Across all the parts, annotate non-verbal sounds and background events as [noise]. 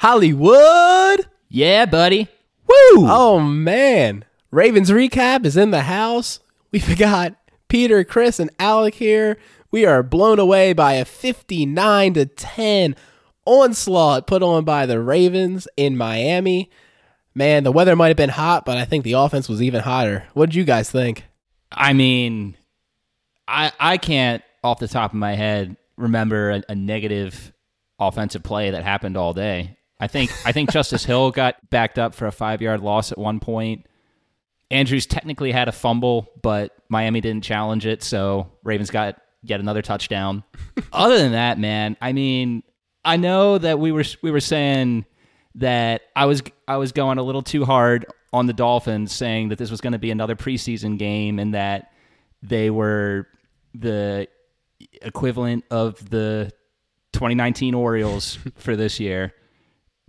Hollywood. Yeah, buddy. Woo! Oh man. Ravens recap is in the house. We [laughs] forgot Peter, Chris, and Alec here. We are blown away by a 59 to 10 onslaught put on by the Ravens in Miami. Man, the weather might have been hot, but I think the offense was even hotter. What did you guys think? I mean, I I can't off the top of my head remember a, a negative offensive play that happened all day. I think I think Justice Hill got backed up for a five yard loss at one point. Andrews technically had a fumble, but Miami didn't challenge it, so Ravens got yet another touchdown. [laughs] Other than that, man, I mean, I know that we were we were saying that I was I was going a little too hard on the Dolphins, saying that this was going to be another preseason game and that they were the equivalent of the 2019 Orioles [laughs] for this year.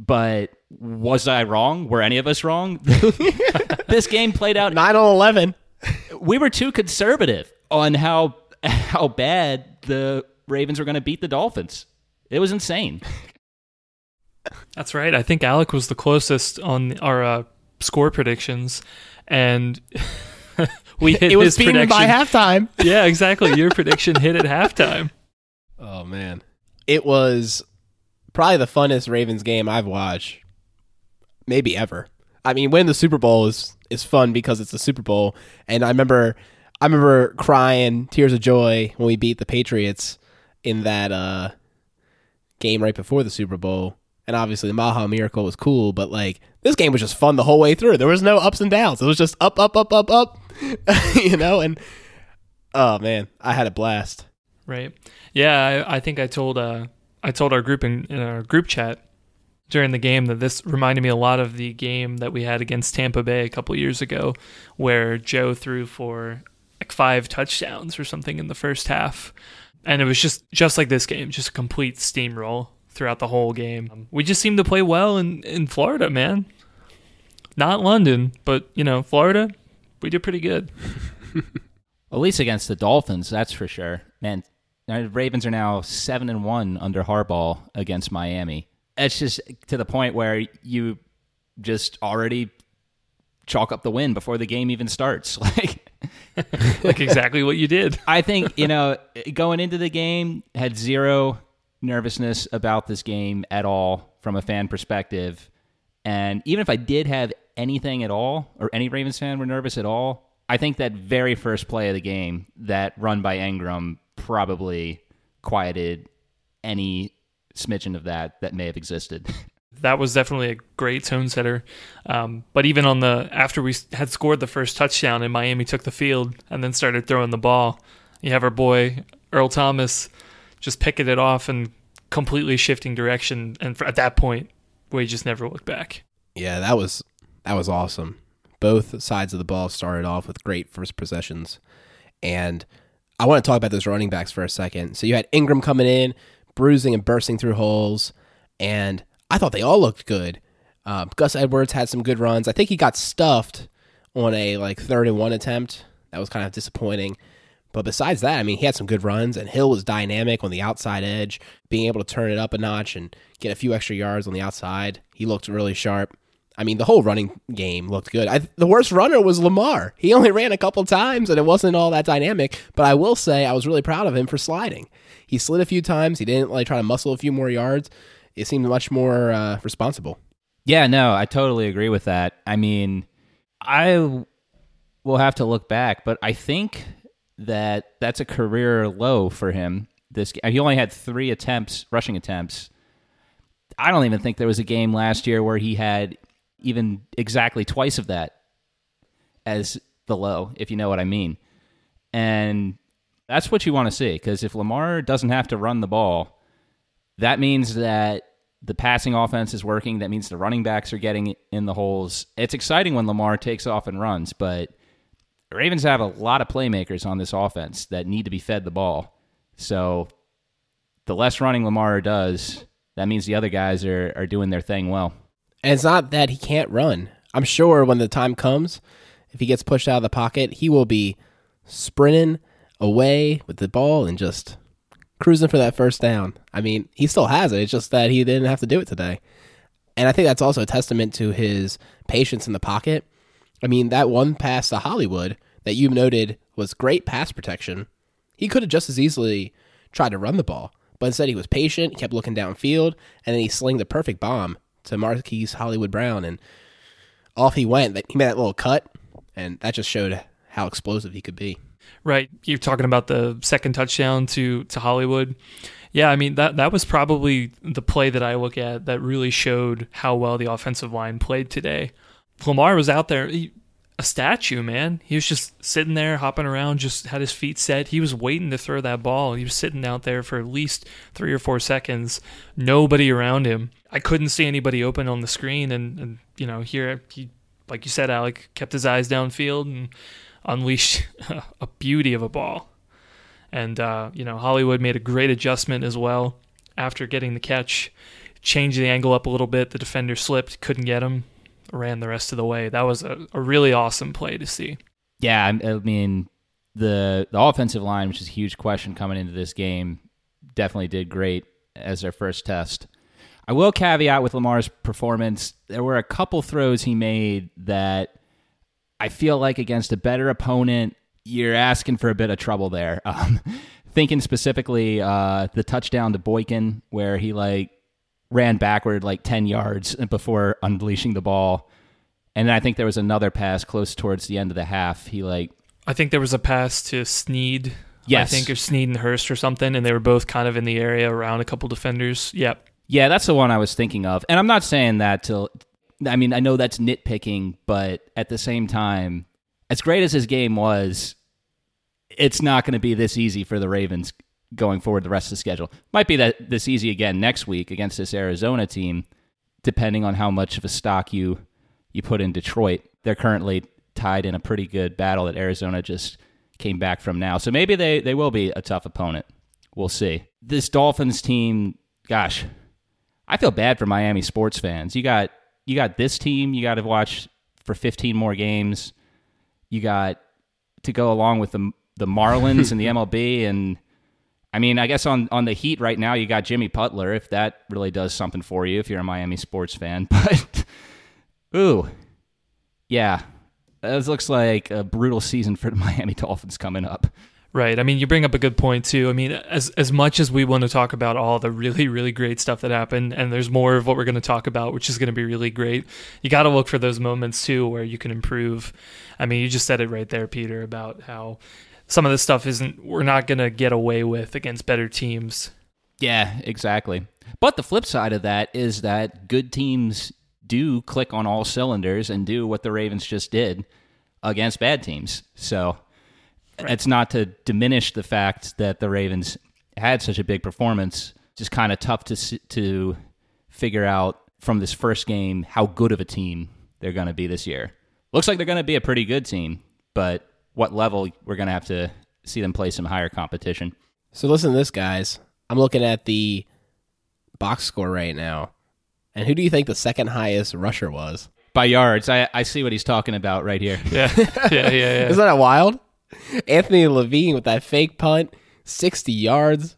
But was I wrong? Were any of us wrong? [laughs] this game played out 9 on 11. We were too conservative on how how bad the Ravens were going to beat the Dolphins. It was insane. That's right. I think Alec was the closest on our uh, score predictions, and [laughs] we hit it was his beaten prediction. by halftime. [laughs] yeah, exactly. Your prediction hit at halftime. Oh man. It was probably the funnest Ravens game I've watched maybe ever. I mean, winning the Super Bowl is is fun because it's the Super Bowl and I remember I remember crying tears of joy when we beat the Patriots in that uh game right before the Super Bowl. And obviously the Mile High Miracle was cool, but like this game was just fun the whole way through. There was no ups and downs. It was just up, up, up, up, up. [laughs] you know, and oh man, I had a blast. Right. Yeah, I, I think I told uh, I told our group in, in our group chat during the game that this reminded me a lot of the game that we had against Tampa Bay a couple years ago, where Joe threw for like five touchdowns or something in the first half, and it was just just like this game, just a complete steamroll throughout the whole game. Um, we just seemed to play well in in Florida, man. Not London, but you know, Florida, we did pretty good. [laughs] At least against the Dolphins, that's for sure. Man, the Ravens are now seven and one under Harbaugh against Miami. It's just to the point where you just already chalk up the win before the game even starts. [laughs] Like, [laughs] like exactly what you did. I think you know going into the game had zero nervousness about this game at all from a fan perspective, and even if I did have anything at all, or any Ravens fan were nervous at all, I think that very first play of the game, that run by Ingram, probably quieted any smidgen of that that may have existed. [laughs] that was definitely a great tone setter. Um, but even on the after we had scored the first touchdown and Miami took the field and then started throwing the ball, you have our boy Earl Thomas just picking it off and completely shifting direction. And at that point, we just never looked back. Yeah, that was that was awesome. Both sides of the ball started off with great first possessions, and I want to talk about those running backs for a second. So you had Ingram coming in, bruising and bursting through holes, and I thought they all looked good. Uh, Gus Edwards had some good runs. I think he got stuffed on a like third and one attempt. That was kind of disappointing. But besides that, I mean, he had some good runs, and Hill was dynamic on the outside edge, being able to turn it up a notch and get a few extra yards on the outside. He looked really sharp. I mean, the whole running game looked good. I, the worst runner was Lamar. He only ran a couple times, and it wasn't all that dynamic. But I will say, I was really proud of him for sliding. He slid a few times. He didn't like try to muscle a few more yards. It seemed much more uh, responsible. Yeah, no, I totally agree with that. I mean, I will have to look back, but I think that that's a career low for him. This he only had three attempts, rushing attempts. I don't even think there was a game last year where he had even exactly twice of that as the low, if you know what I mean. And that's what you want to see because if Lamar doesn't have to run the ball, that means that the passing offense is working. That means the running backs are getting in the holes. It's exciting when Lamar takes off and runs, but the Ravens have a lot of playmakers on this offense that need to be fed the ball. So the less running Lamar does, that means the other guys are, are doing their thing well. And it's not that he can't run. I'm sure when the time comes, if he gets pushed out of the pocket, he will be sprinting away with the ball and just cruising for that first down. I mean, he still has it. It's just that he didn't have to do it today. And I think that's also a testament to his patience in the pocket. I mean, that one pass to Hollywood that you noted was great pass protection. He could have just as easily tried to run the ball, but instead he was patient, kept looking downfield, and then he slinged the perfect bomb to Marquise Hollywood Brown, and off he went. He made that little cut, and that just showed how explosive he could be. Right. You're talking about the second touchdown to to Hollywood. Yeah, I mean that that was probably the play that I look at that really showed how well the offensive line played today. Lamar was out there, he, a statue, man. He was just sitting there, hopping around, just had his feet set. He was waiting to throw that ball. He was sitting out there for at least three or four seconds. Nobody around him. I couldn't see anybody open on the screen, and, and you know here he, like you said, Alec kept his eyes downfield and unleashed [laughs] a beauty of a ball. And, uh, you know, Hollywood made a great adjustment as well after getting the catch, changed the angle up a little bit. The defender slipped, couldn't get him, ran the rest of the way. That was a, a really awesome play to see. Yeah, I mean, the the offensive line, which is a huge question coming into this game, definitely did great as their first test. I will caveat with Lamar's performance. There were a couple throws he made that I feel like against a better opponent, you're asking for a bit of trouble there. [laughs] Um, thinking specifically uh, the touchdown to Boykin, where he like ran backward like 10 yards before unleashing the ball. And then I think there was another pass close towards the end of the half. He like I think there was a pass to Snead. Yes. I think or Snead and Hurst or something, and they were both kind of in the area around a couple defenders. Yep. Yeah, that's the one I was thinking of. And I'm not saying that to I mean, I know that's nitpicking, but at the same time, as great as his game was, it's not going to be this easy for the Ravens going forward the rest of the schedule. Might be that this easy again next week against this Arizona team, depending on how much of a stock you you put in Detroit. They're currently tied in a pretty good battle that Arizona just came back from now. So maybe they, they will be a tough opponent. We'll see. This Dolphins team, gosh, I feel bad for Miami sports fans. You got you got this team you got to watch for 15 more games. You got to go along with the the Marlins and the [laughs] MLB and I mean, I guess on on the Heat right now you got Jimmy Butler if that really does something for you if you're a Miami sports fan. [laughs] But ooh. Yeah. This looks like a brutal season for the [laughs] Miami Dolphins coming up. Right. I mean, you bring up a good point too. I mean, as as much as we want to talk about all the really really great stuff that happened, and there's more of what we're going to talk about, which is going to be really great. You got to look for those moments too where you can improve. I mean, you just said it right there, Peter, about how some of this stuff isn't we're not going to get away with against better teams. Yeah, exactly. But the flip side of that is that good teams do click on all cylinders and do what the Ravens just did against bad teams. So Right. It's not to diminish the fact that the Ravens had such a big performance. Just kind of tough to to figure out from this first game how good of a team they're going to be this year. Looks like they're going to be a pretty good team, but what level we're going to have to see them play some higher competition. So listen to this, guys. I'm looking at the box score right now. And who do you think the second highest rusher was? By yards. I, I see what he's talking about right here. Yeah. [laughs] yeah, yeah, yeah. Isn't that wild? Anthony Levine with that fake punt, sixty yards.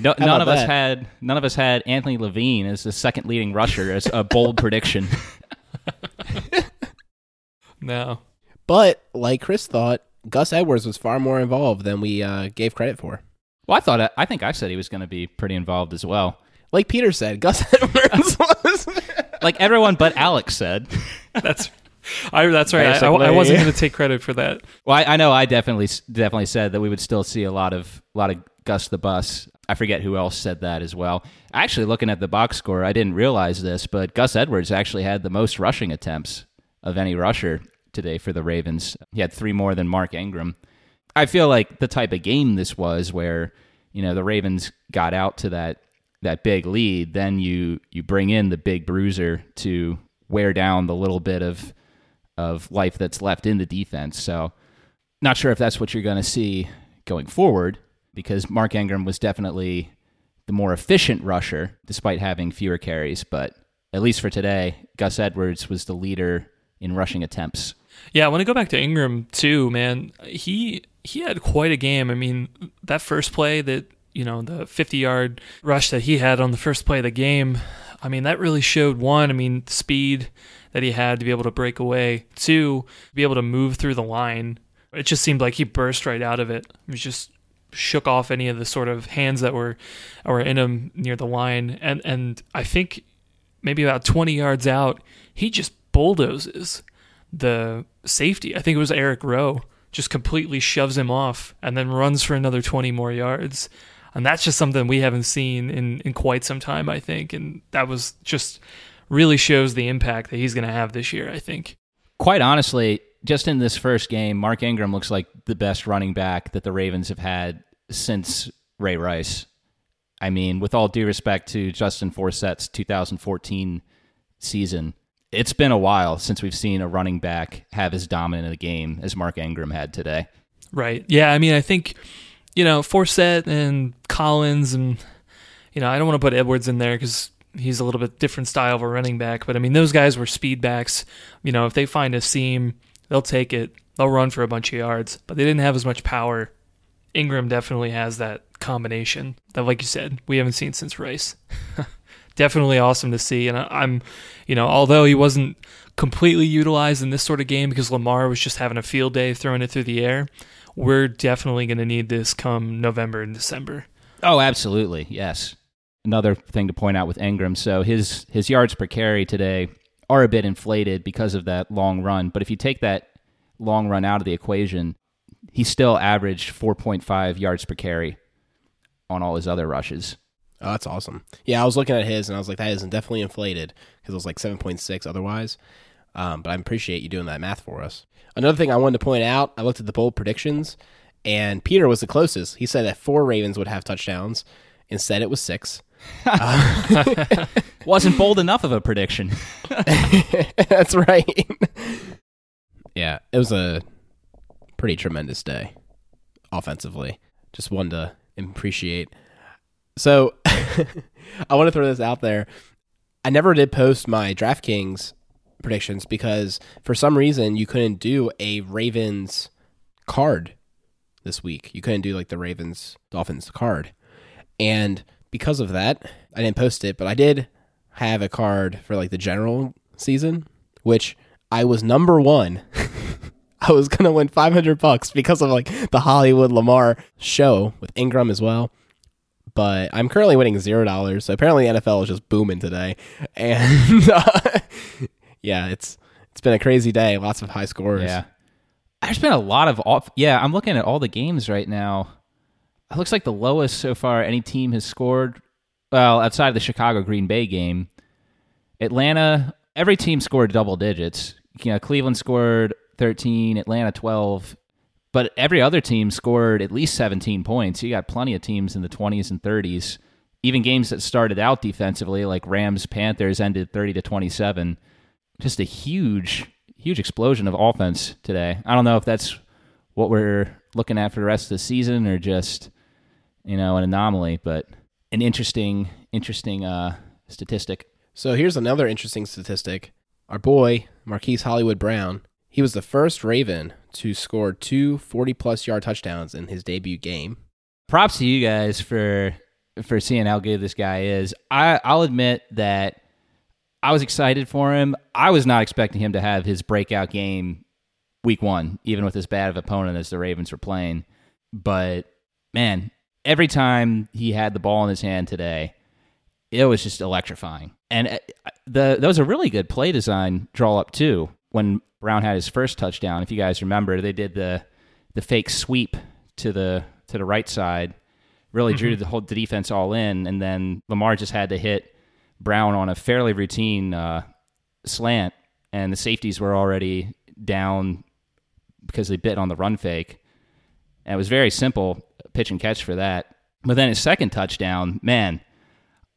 no, [laughs] none of that? us had none of us had Anthony Levine as the second leading rusher as a bold [laughs] prediction. no, but like Chris thought, Gus Edwards was far more involved than we uh, gave credit for. Well, I thought I think I said he was going to be pretty involved as well. Like Peter said, Gus [laughs] Edwards [laughs] was. like everyone but Alex said. [laughs] That's I, that's right. I, I, wasn't going to take credit for that. Well, I, I, know I definitely definitely said that we would still see a lot of a lot of Gus the Bus. I forget who else said that as well. Actually, looking at the box score, I didn't realize this, but Gus Edwards actually had the most rushing attempts of any rusher today for the Ravens. He had three more than Mark Ingram. I feel like the type of game this was where you know the Ravens got out to that that big lead, then you you bring in the big bruiser to wear down the little bit of of life that's left in the defense. So, not sure if that's what you're going to see going forward because Mark Ingram was definitely the more efficient rusher despite having fewer carries. But at least for today, Gus Edwards was the leader in rushing attempts. Yeah, I want to go back to Ingram too, man. He he had quite a game. I mean, that first play that you know, the 50 yard rush that he had on the first play of the game, I mean, that really showed one, I mean, speed that he had to be able to break away, two, be able to move through the line. It just seemed like he burst right out of it. He just shook off any of the sort of hands that were were in him near the line and and I think maybe about 20 yards out he just bulldozes the safety. I think it was Eric Rowe just completely shoves him off and then runs for another 20 more yards. And that's just something we haven't seen in in quite some time I think. And that was just really shows the impact that he's going to have this year I think. Quite honestly, just in this first game, Mark Ingram looks like the best running back that the Ravens have had since Ray Rice. I mean, with all due respect to Justin Forsett's 2014 season, it's been a while since we've seen a running back have as dominant a game as Mark Ingram had today. Right. Yeah. I mean, I think, you know, Forsett and Collins, and, you know, I don't want to put Edwards in there because he's a little bit different style of a running back, but I mean, those guys were speed backs. You know, if they find a seam, they'll take it, they'll run for a bunch of yards, but they didn't have as much power. Ingram definitely has that combination that, like you said, we haven't seen since Rice. [laughs] definitely awesome to see. And I'm, you know, although he wasn't completely utilized in this sort of game because Lamar was just having a field day throwing it through the air, we're definitely going to need this come November and December. Oh, absolutely. Yes. Another thing to point out with Ingram, so his his yards per carry today are a bit inflated because of that long run, but if you take that long run out of the equation, he still averaged 4.5 yards per carry on all his other rushes. Oh, that's awesome. Yeah, I was looking at his and I was like, that isn't definitely inflated because it was like 7.6 otherwise. Um, but I appreciate you doing that math for us. Another thing I wanted to point out, I looked at the bold predictions, and Peter was the closest. He said that four Ravens would have touchdowns. Instead, it was six. Uh, [laughs] [laughs] Wasn't bold enough of a prediction. [laughs] That's right. yeah, it was a pretty tremendous day offensively. Just one to appreciate. So [laughs] I want to throw this out there. I never did post my DraftKings predictions because for some reason you couldn't do a Ravens card this week. You couldn't do like the Ravens Dolphins card. And because of that, I didn't post it, but I did have a card for like the general season, which I was number one. [laughs] I was gonna win 500 bucks because of like the Hollywood Lamar show with Ingram as well. But I'm currently winning zero dollars. So apparently the NFL is just booming today, [laughs] and uh, yeah, it's it's been a crazy day. Lots of high scores. Yeah, there's been a lot of off. Yeah, I'm looking at all the games right now. It looks like the lowest so far any team has scored. Well, outside of the Chicago Green Bay game, Atlanta. Every team scored double digits. You know, Cleveland scored 13, Atlanta 12, but every other team scored at least 17 points. You got plenty of teams in the 20s and 30s. Even games that started out defensively, like Rams Panthers, ended 30 to 27. Just a huge, huge explosion of offense today. I don't know if that's what we're looking at for the rest of the season or just, you know, an anomaly, but an interesting, interesting uh, statistic. So here's another interesting statistic. Our boy, Marquise Hollywood Brown, he was the first Raven to score two 40 plus yard touchdowns in his debut game. Props to you guys for for seeing how good this guy is. I, I'll admit that I was excited for him. I was not expecting him to have his breakout game week one, even with as bad of opponent as the Ravens were playing. But man, every time he had the ball in his hand today, it was just electrifying. And uh, the that was a really good play design draw up too. When Brown had his first touchdown, if you guys remember, they did the the fake sweep to the to the right side, really mm-hmm. drew the whole the defense all in, and then Lamar just had to hit Brown on a fairly routine uh, slant, and the safeties were already down because they bit on the run fake. And it was very simple pitch and catch for that. But then his second touchdown, man,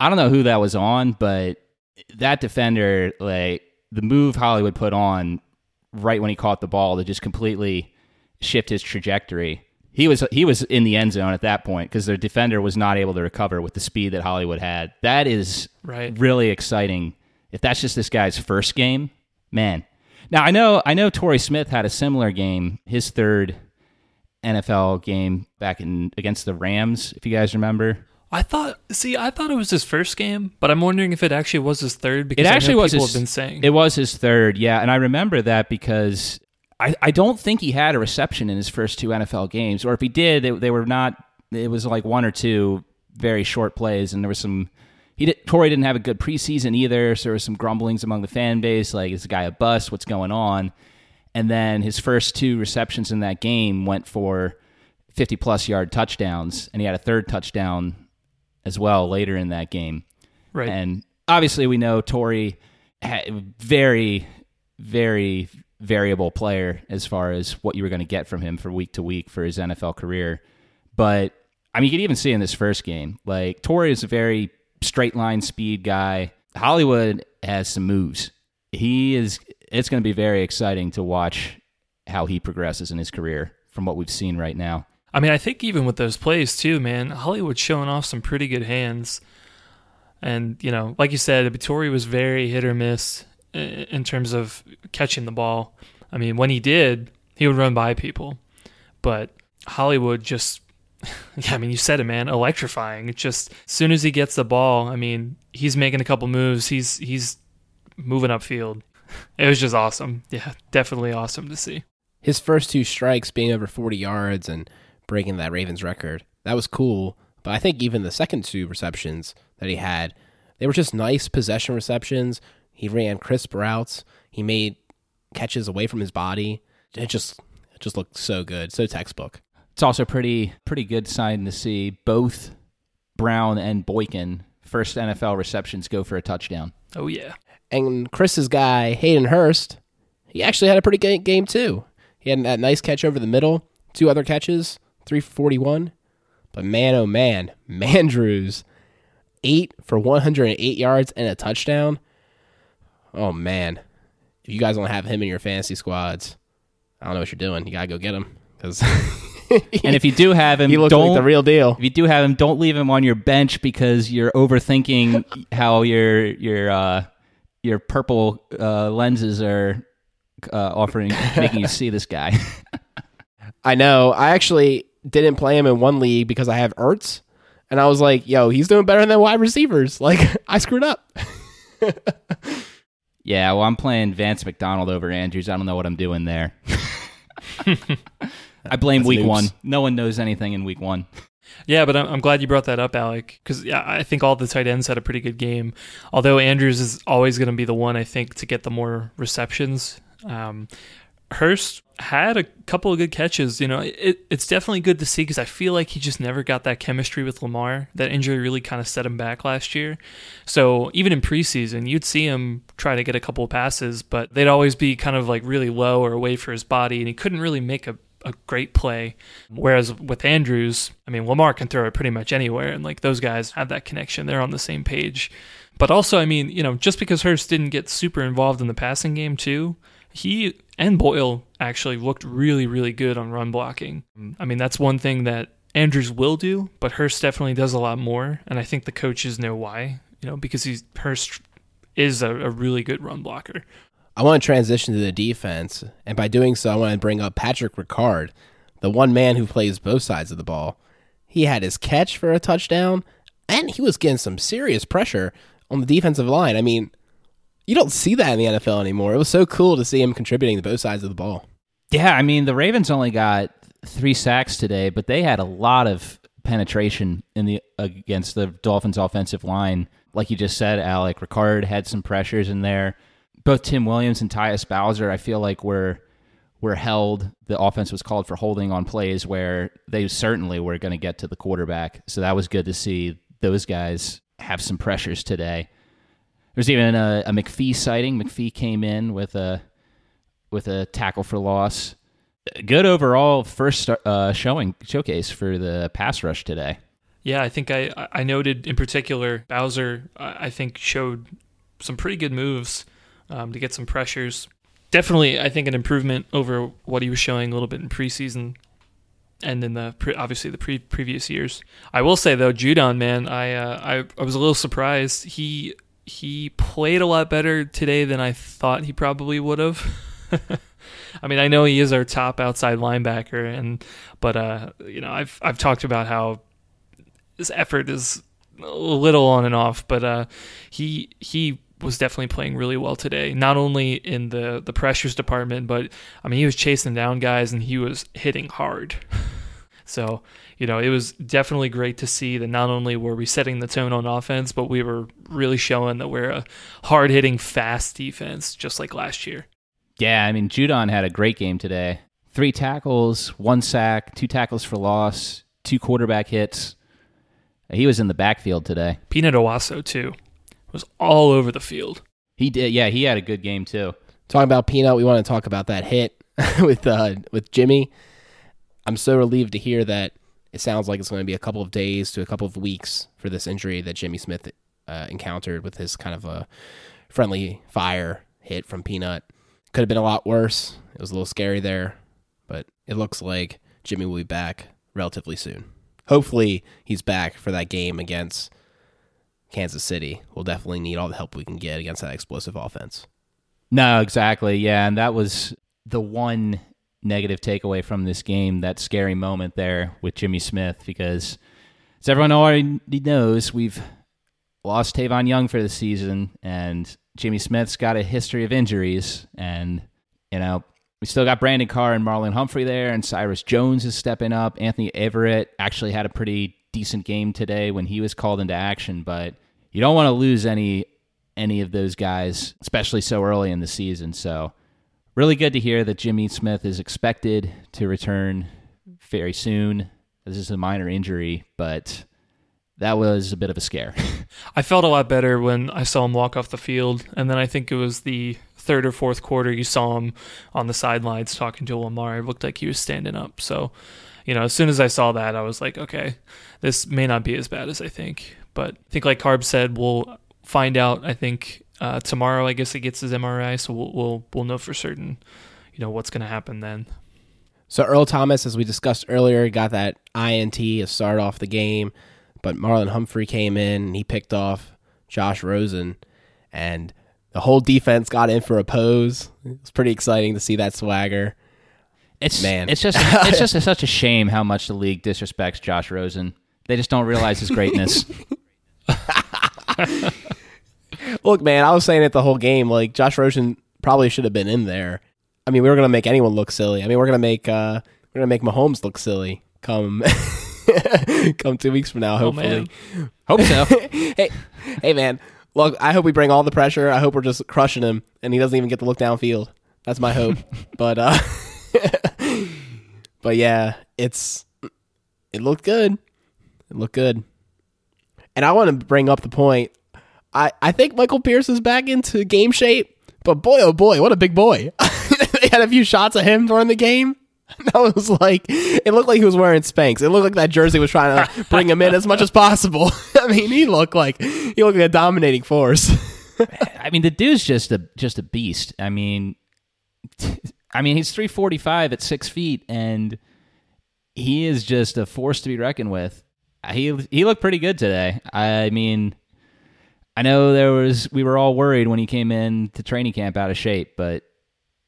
I don't know who that was on, but that defender, like the move Hollywood put on right when he caught the ball to just completely shift his trajectory. He was he was in the end zone at that point because their defender was not able to recover with the speed that Hollywood had. That is right. really exciting. If that's just this guy's first game, man. Now I know I know Torrey Smith had a similar game, his third NFL game back in against the Rams, if you guys remember. I thought, see, I thought it was his first game, but I'm wondering if it actually was his third because It actually was people his, have been saying. It was his third, yeah, and I remember that because I, I don't think he had a reception in his first two NFL games, or if he did, they, they were not. It was like one or two very short plays, and there was some. He did, Torrey didn't have a good preseason either, so there was some grumblings among the fan base, like is the guy a bust? What's going on? And then his first two receptions in that game went for 50 plus yard touchdowns, and he had a third touchdown as well later in that game. right. And obviously, we know ha- very, very variable player as far as what you were going to get from him for week to week for his NFL career. But I mean, you could even see in this first game, like Torrey is a very straight line speed guy. Hollywood has some moves. He is. It's going to be very exciting to watch how he progresses in his career from what we've seen right now. I mean, I think even with those plays too, man, Hollywood's showing off some pretty good hands. And you know, like you said, Vittori was very hit or miss in terms of catching the ball. I mean, when he did, he would run by people, but Hollywood just. [laughs] Yeah, I mean, you said it, man. Electrifying. It's just as soon as he gets the ball, I mean, he's making a couple moves. He's he's moving upfield. [laughs] It was just awesome. Yeah, definitely awesome to see. His first two strikes being over 40 yards and breaking that Ravens record, that was cool. But I think even the second two receptions that he had, they were just nice possession receptions. He ran crisp routes. He made catches away from his body. It just it just looked so good, so textbook. It's also pretty pretty good sign to see both Brown and Boykin first NFL receptions go for a touchdown. Oh yeah. And Chris's guy, Hayden Hurst, he actually had a pretty good game too. He had that nice catch over the middle, two other catches, 341. But man, oh man, [laughs] Mandrews, eight for 108 yards and a touchdown. Oh man, if you guys don't have him in your fantasy squads, I don't know what you're doing. You gotta go get him because [laughs] And if you do have him, he looks don't like the real deal. if you do have him, don't leave him on your bench because you're overthinking [laughs] how your your uh, your purple uh, lenses are uh, offering making you see this guy. I know. I actually didn't play him in one league because I have Ertz, and I was like, "Yo, he's doing better than wide receivers." [laughs] Like I screwed up. [laughs] yeah, well, I'm playing Vance McDonald over Andrews. I don't know what I'm doing there. [laughs] I blame That's week news. one. No one knows anything in week one. Yeah, but I'm, I'm glad you brought that up, Alec, because yeah, I think all the tight ends had a pretty good game. Although Andrews is always going to be the one I think to get the more receptions. Um, Hurst had a couple of good catches. You know, it, it's definitely good to see because I feel like he just never got that chemistry with Lamar. That injury really kind of set him back last year. So even in preseason, you'd see him try to get a couple of passes, but they'd always be kind of like really low or away for his body, and he couldn't really make a a great play. Whereas with Andrews, I mean, Lamar can throw it pretty much anywhere, and like those guys have that connection. They're on the same page. But also, I mean, you know, just because Hurst didn't get super involved in the passing game too, he and Boyle actually looked really, really good on run blocking. Mm. I mean, that's one thing that Andrews will do, but Hurst definitely does a lot more, and I think the coaches know why. You know, because he's Hurst is a, a really good run blocker. I want to transition to the defense, and by doing so, I want to bring up Patrick Ricard, the one man who plays both sides of the ball. He had his catch for a touchdown, and he was getting some serious pressure on the defensive line. I mean, you don't see that in the NFL anymore. It was so cool to see him contributing to both sides of the ball. Yeah, I mean the Ravens only got three sacks today, but they had a lot of penetration in the against the Dolphins' offensive line. Like you just said, Alec Ricard had some pressures in there. Both Tim Williams and Tyus Bowser, I feel like were were held. The offense was called for holding on plays where they certainly were going to get to the quarterback. So that was good to see those guys have some pressures today. There's even a, a McPhee sighting. McPhee came in with a with a tackle for loss. Good overall first uh, showing showcase for the pass rush today. Yeah, I think I I noted in particular Bowser. I think showed some pretty good moves um, to get some pressures. Definitely, I think an improvement over what he was showing a little bit in preseason and in the pre- obviously the pre- previous years. I will say though, Judon man, I, uh, I I was a little surprised. He he played a lot better today than I thought he probably would have. [laughs] I mean, I know he is our top outside linebacker, and but uh, you know, I've I've talked about how his effort is a little on and off, but uh, he he was definitely playing really well today. Not only in the the pressures department, but I mean, he was chasing down guys and he was hitting hard. [laughs] So, you know, it was definitely great to see that not only were we setting the tone on offense, but we were really showing that we're a hard hitting, fast defense, just like last year. Yeah, I mean, Judon had a great game today. Three tackles, one sack, two tackles for loss, two quarterback hits. He was in the backfield today. Peanut Onwuasor, too, was all over the field. He did, yeah, he had a good game, too. Talking about Peanut, we want to talk about that hit [laughs] with uh, with Jimmy. I'm so relieved to hear that it sounds like it's going to be a couple of days to a couple of weeks for this injury that Jimmy Smith uh, encountered with his kind of a friendly fire hit from Peanut. Could have been a lot worse. It was a little scary there, but it looks like Jimmy will be back relatively soon. Hopefully, he's back for that game against Kansas City. We'll definitely need all the help we can get against that explosive offense. No, exactly. Yeah, and that was the one negative takeaway from this game, that scary moment there with Jimmy Smith, because as everyone already knows, we've lost Tavon Young for the season, and Jimmy Smith's got a history of injuries, and you know we still got Brandon Carr and Marlon Humphrey there, and Cyrus Jones is stepping up. Anthony Averett actually had a pretty decent game today when he was called into action, but you don't want to lose any any of those guys, especially so early in the season. So really good to hear that Jimmy Smith is expected to return very soon. This is a minor injury, but that was a bit of a scare. [laughs] I felt a lot better when I saw him walk off the field, and then I think it was the third or fourth quarter you saw him on the sidelines talking to Lamar. It looked like he was standing up. So, you know, as soon as I saw that, I was like, okay, this may not be as bad as I think. But I think, like Carb said, we'll find out. I think uh, tomorrow, I guess he gets his MRI, so we'll we'll, we'll know for certain, you know, what's going to happen then. So Earl Thomas, as we discussed earlier, got that INT to start off the game, but Marlon Humphrey came in and he picked off Josh Rosen, and the whole defense got in for a pose. It's pretty exciting to see that swagger. It's Man. It's just it's just [laughs] a, such a shame how much the league disrespects Josh Rosen. They just don't realize his greatness. [laughs] Look, man, I was saying it the whole game. Like Josh Rosen probably should have been in there. I mean, we were gonna make anyone look silly. I mean, we're gonna make uh, we're gonna make Mahomes look silly. Come, [laughs] come two weeks from now, Oh, hopefully. man. Hope so. [laughs] hey, hey, man. Look, I hope we bring all the pressure. I hope we're just crushing him, and he doesn't even get to look downfield. That's my hope. [laughs] but, uh, but yeah, it's it looked good. It looked good. And I want to bring up the point. I I think Michael Pierce is back into game shape. But boy, oh boy, what a big boy! [laughs] they had a few shots of him during the game. [laughs] That was like it looked like he was wearing Spanx. It looked like that jersey was trying to [laughs] bring him in as much as possible. I mean, he looked like he looked like a dominating force. I mean, the dude's just a just a beast. I mean, I mean, he's three forty five at six feet, and he is just a force to be reckoned with. He he looked pretty good today. I mean, I know there was we were all worried when he came in to training camp out of shape, but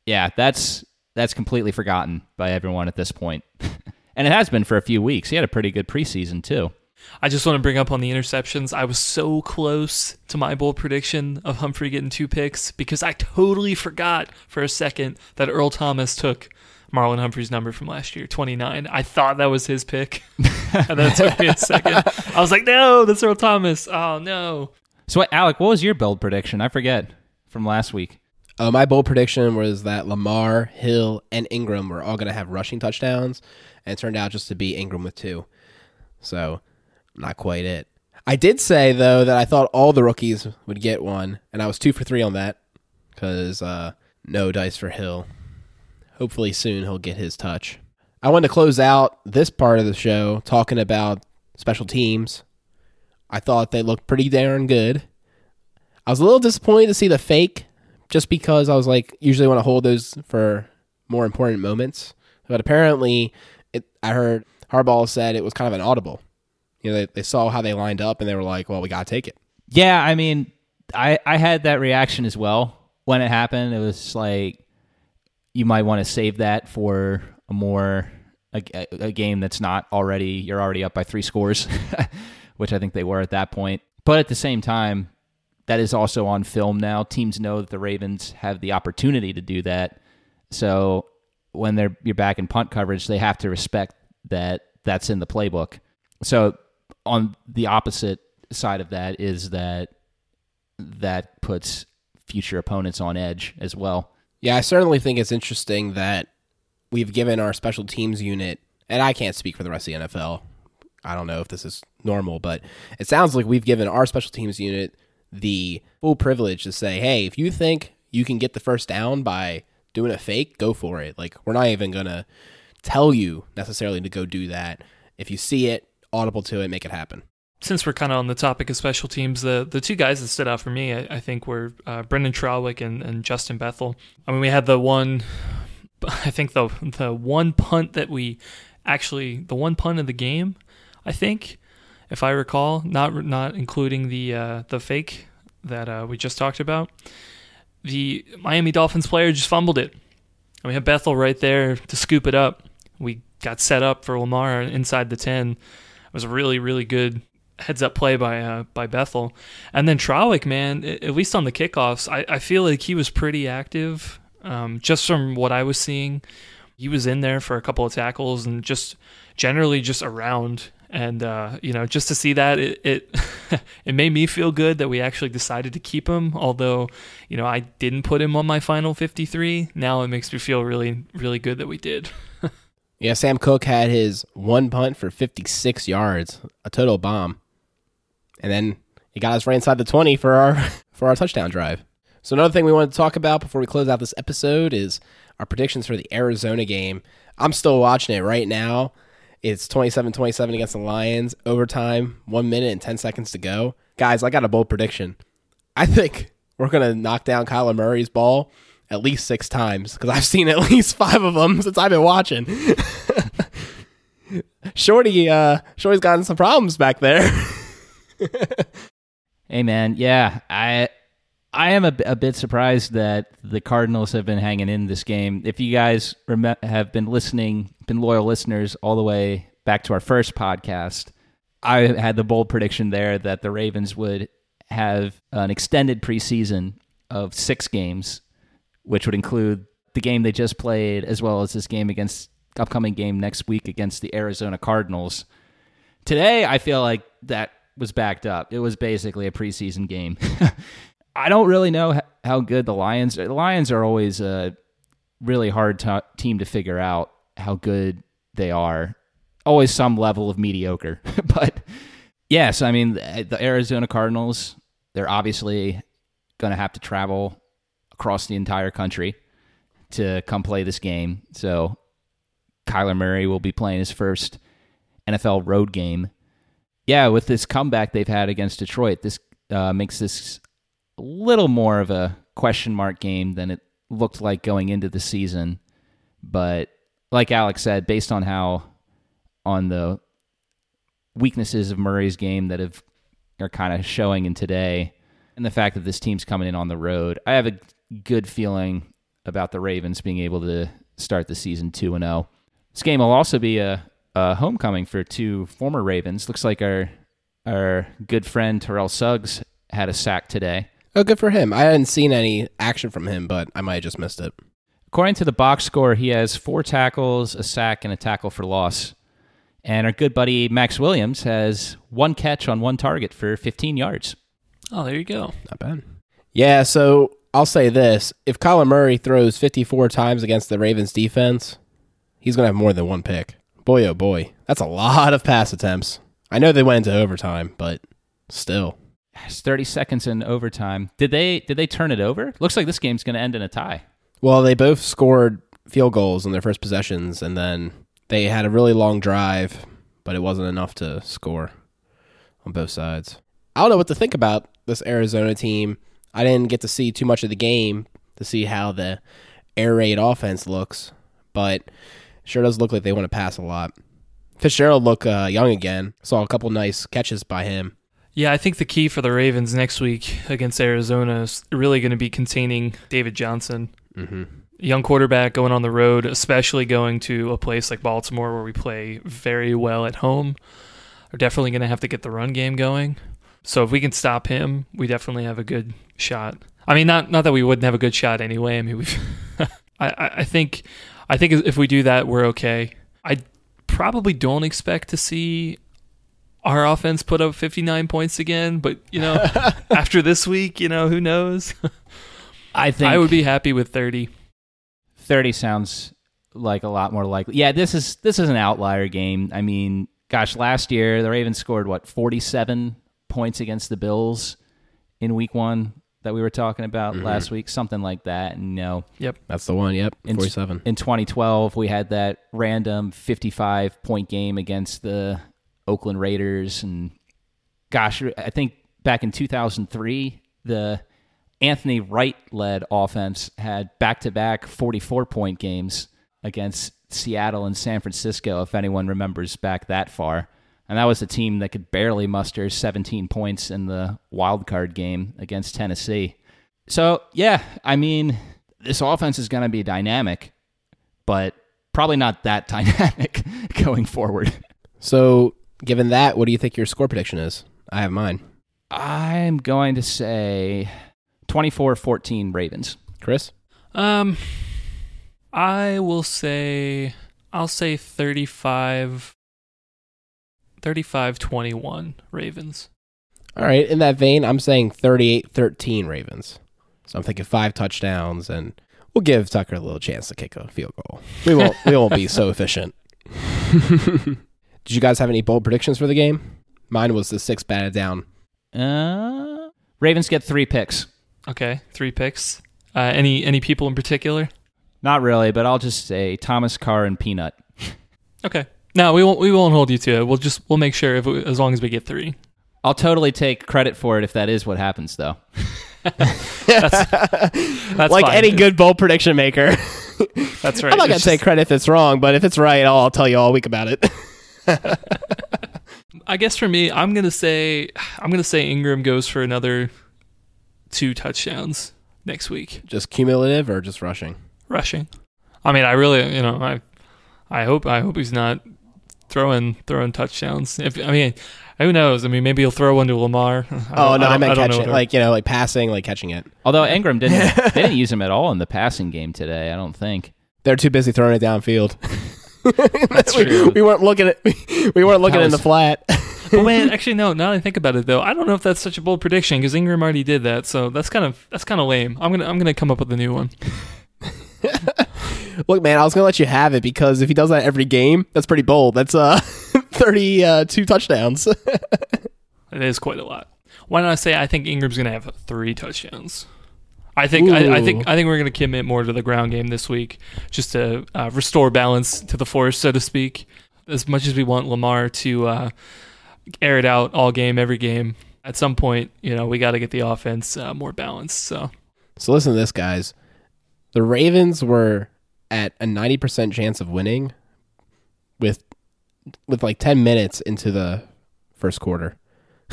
yeah, that's that's completely forgotten by everyone at this point. [laughs] and it has been for a few weeks. He had a pretty good preseason too. I just want to bring up on the interceptions. I was so close to my bold prediction of Humphrey getting two picks because I totally forgot for a second that Earl Thomas took Marlon Humphrey's number from last year, 29. I thought that was his pick. [laughs] and then it took me a second. I was like, no, that's Earl Thomas. Oh, no. So, Alec, what was your build prediction? I forget from last week. Uh, my bold prediction was that Lamar, Hill, and Ingram were all going to have rushing touchdowns, and it turned out just to be Ingram with two. So, not quite it. I did say though that I thought all the rookies would get one, and I was two for three on that because uh, no dice for Hill. Hopefully soon he'll get his touch. I wanted to close out this part of the show talking about special teams. I thought they looked pretty darn good. I was a little disappointed to see the fake, just because I was like, usually want to hold those for more important moments. But apparently, it, I heard Harbaugh said it was kind of an audible. You know, they, they saw how they lined up and they were like, well, we got to take it. Yeah, I mean, I I had that reaction as well when it happened. It was like you might want to save that for a more a, a game that's not already you're already up by three scores, [laughs] which I think they were at that point. But at the same time, that is also on film now. Teams know that the Ravens have the opportunity to do that. So when they're you're back in punt coverage, they have to respect that that's in the playbook. So on the opposite side of that is that that puts future opponents on edge as well. Yeah, I certainly think it's interesting that we've given our special teams unit, and I can't speak for the rest of the NFL. I don't know if this is normal, but it sounds like we've given our special teams unit the full privilege to say, hey, if you think you can get the first down by doing a fake, go for it. Like, we're not even going to tell you necessarily to go do that. If you see it, audible to it, make it happen. Since we're kind of on the topic of special teams, the, the two guys that stood out for me, I, I think, were uh, Brynden Trawick and, and Justin Bethel. I mean, we had the one, [laughs] I think the the one punt that we actually the one punt of the game, I think, if I recall, not not including the uh, the fake that uh, we just talked about. The Miami Dolphins player just fumbled it. And we had Bethel right there to scoop it up. We got set up for Lamar inside the ten. It was a really really good heads up play by uh, by Bethel, and then Trawick, man, at least on the kickoffs, I, I feel like he was pretty active. Um, just from what I was seeing, he was in there for a couple of tackles and just generally just around. And uh, you know, just to see that, it it, [laughs] it made me feel good that we actually decided to keep him. Although, you know, I didn't put him on my final fifty three. Now it makes me feel really really good that we did. [laughs] yeah, Sam Koch had his one punt for fifty six yards, a total bomb and then he got us right inside the 20 for our [laughs] for our touchdown drive. So another thing we wanted to talk about before we close out this episode is our predictions for the Arizona game. I'm still watching it right now. It's 27-27 against the Lions, overtime, 1 minute and 10 seconds to go. Guys, I got a bold prediction. I think we're going to knock down Kyler Murray's ball at least 6 times cuz I've seen at [laughs] least 5 of them since I've been watching. [laughs] Shorty uh Shorty's gotten some problems back there. [laughs] hey man, yeah, I I am a, a, bit surprised that the Cardinals have been hanging in this game. If you guys rem- have been listening, been loyal listeners all the way back to our first podcast, I had the bold prediction there that the Ravens would have an extended preseason of six games, which would include the game they just played as well as this game against upcoming game next week against the Arizona Cardinals. Today, I feel like that was backed up. It was basically a preseason game. [laughs] I don't really know how good the Lions. The Lions are always a really hard t- team to figure out how good they are. Always some level of mediocre, [laughs] but yes, I mean the Arizona Cardinals. They're obviously going to have to travel across the entire country to come play this game. So Kyler Murray will be playing his first NFL road game yeah, with this comeback they've had against Detroit, this uh, makes this a little more of a question mark game than it looked like going into the season. But like Alex said, based on how on the weaknesses of Murray's game that have are kind of showing in today, and the fact that this team's coming in on the road, I have a good feeling about the Ravens being able to start the season two and zero. Oh. This game will also be a uh, homecoming for two former Ravens. Looks like our our good friend Terrell Suggs had a sack today. Oh, good for him. I hadn't seen any action from him, but I might have just missed it. According to the box score, he has four tackles, a sack, and a tackle for loss. And our good buddy Maxx Williams has one catch on one target for 15 yards. Oh, there you go. Not bad. Yeah, so I'll say this. If Kyler Murray throws 54 times against the Ravens defense, he's going to have more than one pick. Boy, oh boy. That's a lot of pass attempts. I know they went into overtime, but still. It's 30 seconds in overtime. Did they did they turn it over? Looks like this game's going to end in a tie. Well, they both scored field goals in their first possessions and then they had a really long drive, but it wasn't enough to score on both sides. I don't know what to think about this Arizona team. I didn't get to see too much of the game to see how the air raid offense looks, but Sure does look like they want to pass a lot. Fitzgerald look uh, young again. Saw a couple nice catches by him. Yeah, I think the key for the Ravens next week against Arizona is really going to be containing David Johnson. Mm-hmm. young quarterback going on the road, especially going to a place like Baltimore where we play very well at home, are definitely going to have to get the run game going. So if we can stop him, we definitely have a good shot. I mean, not not that we wouldn't have a good shot anyway. I mean, we, [laughs] I I think I think if we do that, we're okay. I probably don't expect to see our offense put up 59 points again, but you know, [laughs] after this week, you know, who knows? I think I would be happy with 30. 30 sounds like a lot more likely. Yeah, this is this is an outlier game. I mean, gosh, last year the Ravens scored what 47 points against the Bills in week 1 that we were talking about Mhm. last week, something like that. And you know, That's the one. Yep. In- 47. in 2012 we had that random 55 point game against the Oakland Raiders and gosh I think back in 2003 the Anthony Wright led offense had back-to-back 44 point games against Seattle and San Francisco if anyone remembers back that far and that was a team that could barely muster 17 points in the wild card game against Tennessee so yeah I mean this offense is going to be dynamic but probably not that [laughs] dynamic going forward. So, given that, what do you think your score prediction is? I have mine. I'm going to say 24-14 Ravens. Chris? Um, I will say, I'll say 35, 35 21 Ravens. All right. In that vein, I'm saying 38 13 Ravens. So, I'm thinking five touchdowns, and we'll give Tucker a little chance to kick a field goal. We won't, we won't be so [laughs] efficient. [laughs] Did you guys have any bold predictions for the game? Mine was the six batted down. Uh, Ravens get 3 picks. Okay, three picks. Uh, any any people in particular? Not really, but I'll just say Thomas Carr and Peanut. [laughs] Okay. No, we won't. We won't hold you to it. We'll just we'll make sure if we, as long as we get three. I'll totally take credit for it if that is what happens though. That's [laughs] like fine. any good bold prediction maker. That's [laughs] right. I'm not going to It's take credit if it's wrong, but if it's right, I'll, I'll tell you all week about it. I guess for me, I'm gonna say I'm gonna say Ingram goes for another two touchdowns next week just cumulative or just rushing? rushing. I mean, I really, you know, I I hope I hope he's not throwing throwing touchdowns. If I mean, who knows? I mean, maybe he'll throw one to Lamar. I Oh, no, I, don't- meant don't know catching, whether- like, you know, like passing, like catching it. Although Ingram didn't [laughs] they didn't use him at all in the passing game today, I don't think. They're too busy throwing it downfield. [laughs] [laughs] That's we, true. we weren't looking at [laughs] we weren't looking That in the flat. [laughs] But wait, actually, no. Now that I think about it, though, I don't know if that's such a bold prediction because Ingram already did that. So that's kind of that's kind of lame. I'm gonna I'm gonna come up with a new one. Look, man, I was gonna let you have it because if he does that every game, that's pretty bold. That's uh, thirty-two touchdowns. It is quite a lot. Why don't I say I think Ingram's gonna have three touchdowns? I think I, I think I think we're gonna commit more to the ground game this week, just to uh, restore balance to the force, so to speak. As much as we want Lamar to uh, air it out all game, every game, at some point, you know, we got to get the offense uh, more balanced. So so listen to this, guys. The Ravens were at a ninety percent chance of winning with with like ten minutes into the first quarter, [laughs]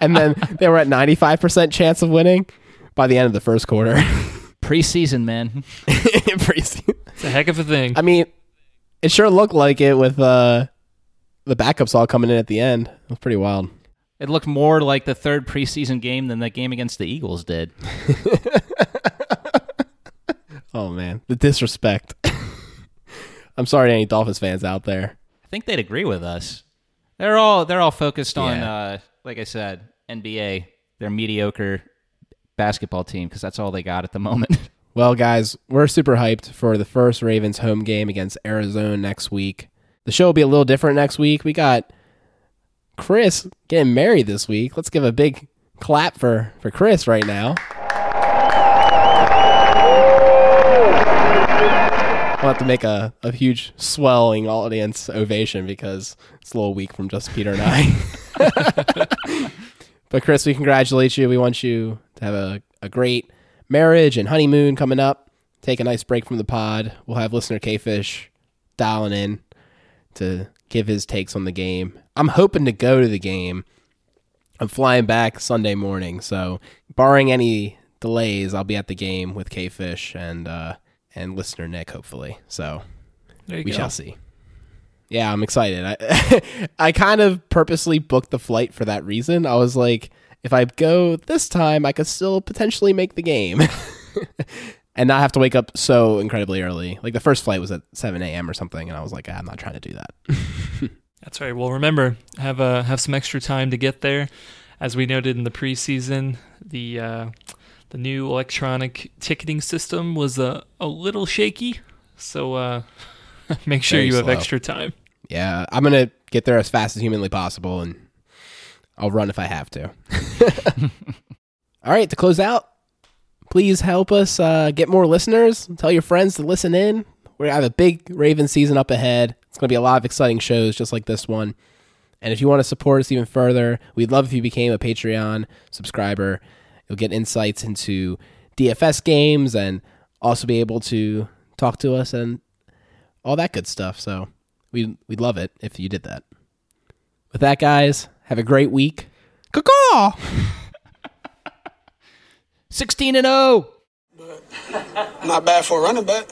and then they were at ninety-five percent chance of winning by the end of the first quarter. [laughs] Preseason, man. [laughs] Preseason. it's a heck of a thing. I mean, it sure looked like it with uh, the backups all coming in at the end. It was pretty wild. It looked more like the third preseason game than the game against the Eagles did. [laughs] Oh man, the disrespect. I'm sorry to any Dolphins fans out there. I think they'd agree with us. They're all they're all focused on, Yeah. uh, like I said, NBA. Their mediocre basketball team because that's all they got at the moment. [laughs] Well, guys, we're super hyped for the first Ravens home game against Arizona next week. The show will be a little different next week. We got Chris getting married this week. Let's give a big clap for for Chris right now. I'll have to make a, a huge swelling audience ovation because it's a little weak from just Peter and I. [laughs] but Chris, we congratulate you. We want you have a, a great marriage and honeymoon coming up. Take a nice break from the pod. We'll have listener K-Fish dialing in to give his takes on the game. I'm hoping to go to the game. I'm flying back Sunday morning, so barring any delays, I'll be at the game with K Fish and uh, and listener Nick, hopefully. So There you we go. shall see. Yeah, I'm excited. I [laughs] I kind of purposely booked the flight for that reason. I was like, if I go this time, I could still potentially make the game. [laughs] and not have to wake up so incredibly early. Like the first flight was at 7 a.m. or something, and I was like, "Ah, I'm not trying to do that. [laughs] That's right. Well, remember have uh, have some extra time to get there. As we noted in the preseason, the uh, the new electronic ticketing system was a a little shaky, so uh, [laughs] make sure Very you have extra time. Yeah, I'm gonna get there as fast as humanly possible, and I'll run if I have to. [laughs] All right, to close out, please help us uh, get more listeners. Tell your friends to listen in. We have a big Raven season up ahead. It's going to be a lot of exciting shows just like this one. And if you want to support us even further, we'd love if you became a Patreon subscriber. You'll get insights into DFS games and also be able to talk to us and all that good stuff. So we'd, we'd love it if you did that. With that, guys, have a great week. Caw [laughs] 16 and oh. 0. Not bad for a running back.